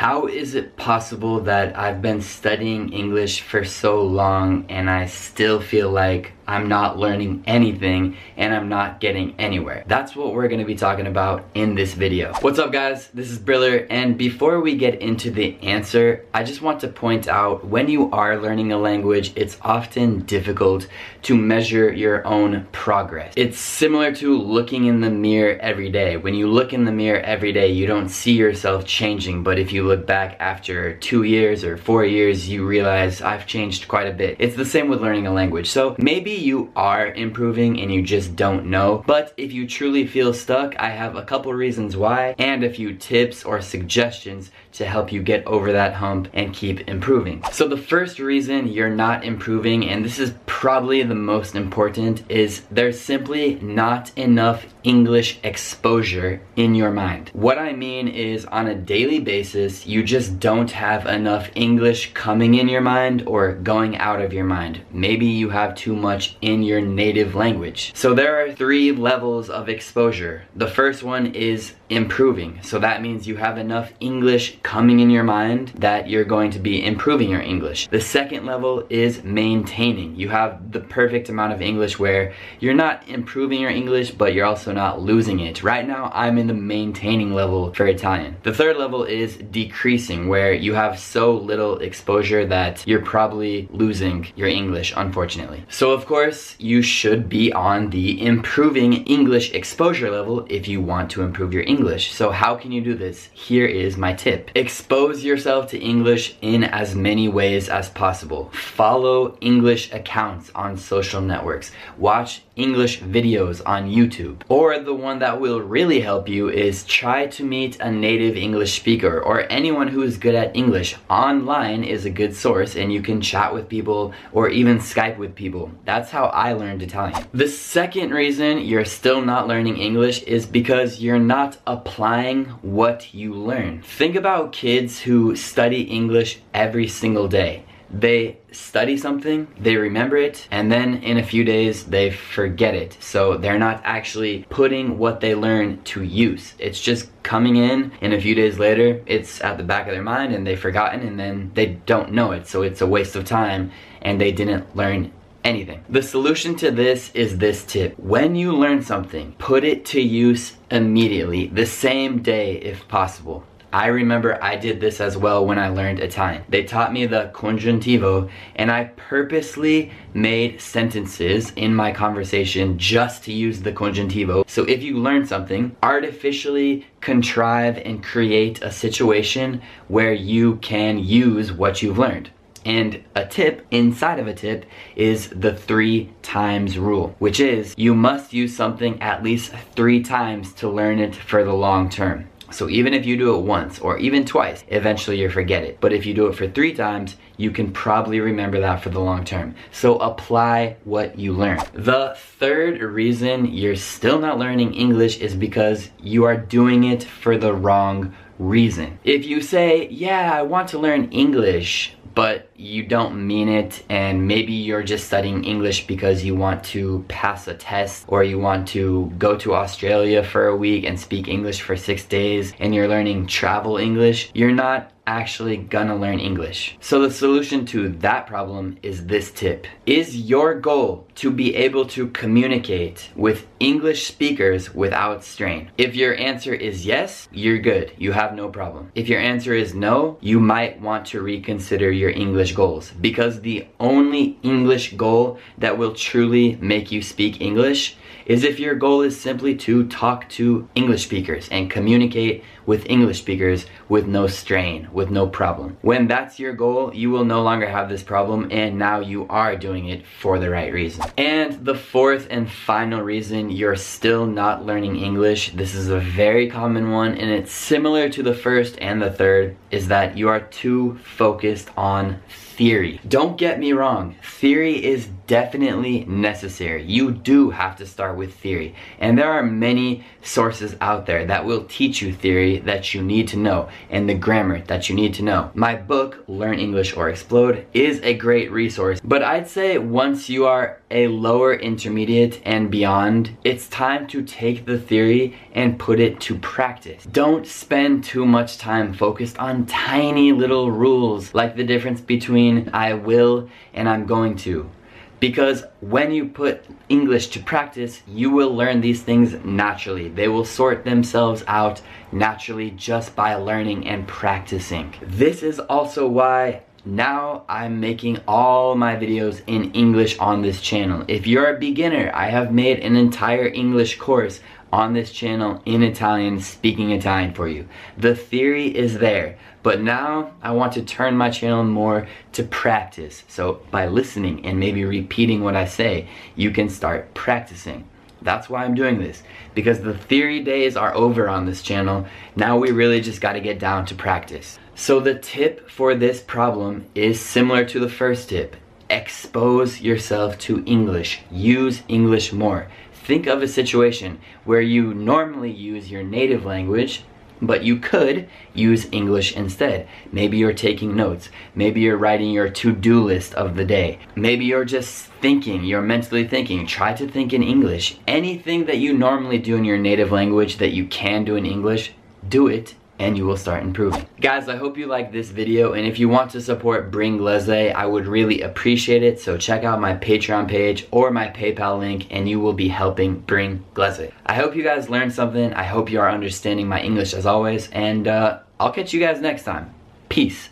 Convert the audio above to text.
How is it possible that I've been studying English for so long and I still feel like I'm not learning anything and I'm not getting anywhere. That's what we're gonna be talking about in this video. What's up guys? This is Briller and before we get into the answer, I just want to point out when you are learning a language, it's often difficult to measure your own progress. It's similar to looking in the mirror every day. When you look in the mirror every day, you don't see yourself changing, but if you look back after two years or four years, you realize I've changed quite a bit. It's the same with learning a language. So maybe you are improving and you just don't know. But if you truly feel stuck, I have a couple reasons why and a few tips or suggestions to help you get over that hump and keep improving. So the first reason you're not improving, and this is probably the most important, is there's simply not enough English exposure in your mind. What I mean is on a daily basis, you just don't have enough English coming in your mind or going out of your mind. Maybe you have too much in your native language. So there are three levels of exposure. The first one is improving. So that means you have enough English coming in your mind that you're going to be improving your English. The second level is maintaining. You have the perfect amount of English where you're not improving your English, but you're also not losing it. Right now, I'm in the maintaining level for Italian. The third level is decreasing, where you have so little exposure that you're probably losing your English, unfortunately. So of course, you should be on the improving English exposure level if you want to improve your English. So how can you do this? Here is my tip. Expose yourself to English in as many ways as possible. Follow English accounts on social networks. Watch English videos on YouTube. Or the one that will really help you is try to meet a native English speaker or anyone who is good at English. Online is a good source and you can chat with people or even Skype with people. That's how I learned Italian. The second reason you're still not learning English is because you're not applying what you learn. Think about kids who study English every single day they study something, they remember it, and then in a few days they forget it. So they're not actually putting what they learn to use. It's just coming in and a few days later it's at the back of their mind and they've forgotten and then they don't know it. So it's a waste of time and they didn't learn anything. The solution to this is this tip. When you learn something, put it to use immediately, the same day if possible. I remember I did this as well when I learned Italian. They taught me the congiuntivo and I purposely made sentences in my conversation just to use the congiuntivo. So if you learn something, artificially contrive and create a situation where you can use what you've learned. And a tip inside of a tip is the three times rule, which is you must use something at least three times to learn it for the long term. So even if you do it once or even twice, eventually you forget it. But if you do it for three times, you can probably remember that for the long term. So apply what you learn. The third reason you're still not learning English is because you are doing it for the wrong reason. If you say, yeah, I want to learn English, but you don't mean it and maybe you're just studying English because you want to pass a test or you want to go to Australia for a week and speak English for six days and you're learning travel English, you're not actually gonna learn English. So the solution to that problem is this tip. Is your goal to be able to communicate with English speakers without strain? If your answer is yes, you're good. You have no problem. If your answer is no, you might want to reconsider your English goals because the only English goal that will truly make you speak English is if your goal is simply to talk to English speakers and communicate with English speakers with no strain, with no problem. When that's your goal, you will no longer have this problem and now you are doing it for the right reason. And the fourth and final reason you're still not learning English, this is a very common one and it's similar to the first and the third, is that you are too focused on theory. Don't get me wrong, theory is definitely necessary. You do have to start with theory. And there are many sources out there that will teach you theory that you need to know and the grammar that you need to know. My book, Learn English or Explode, is a great resource, but I'd say once you are a lower intermediate and beyond, it's time to take the theory and put it to practice. Don't spend too much time focused on tiny little rules like the difference between I will and I'm going to because when you put English to practice, you will learn these things naturally. They will sort themselves out naturally just by learning and practicing. This is also why now I'm making all my videos in English on this channel. If you're a beginner, I have made an entire English course on this channel in Italian, speaking Italian for you. The theory is there, but now I want to turn my channel more to practice. So by listening and maybe repeating what I say, you can start practicing. That's why I'm doing this, because the theory days are over on this channel. Now we really just gotta get down to practice. So the tip for this problem is similar to the first tip. Expose yourself to English. Use English more. Think of a situation where you normally use your native language, but you could use English instead. Maybe you're taking notes. Maybe you're writing your to-do list of the day. Maybe you're just thinking, you're mentally thinking. Try to think in English. Anything that you normally do in your native language that you can do in English, do it and you will start improving. Guys, I hope you like this video and if you want to support Bringlese, I would really appreciate it. So check out my Patreon page or my PayPal link and you will be helping Bringlese. I hope you guys learned something. I hope you are understanding my English as always and uh, I'll catch you guys next time. Peace.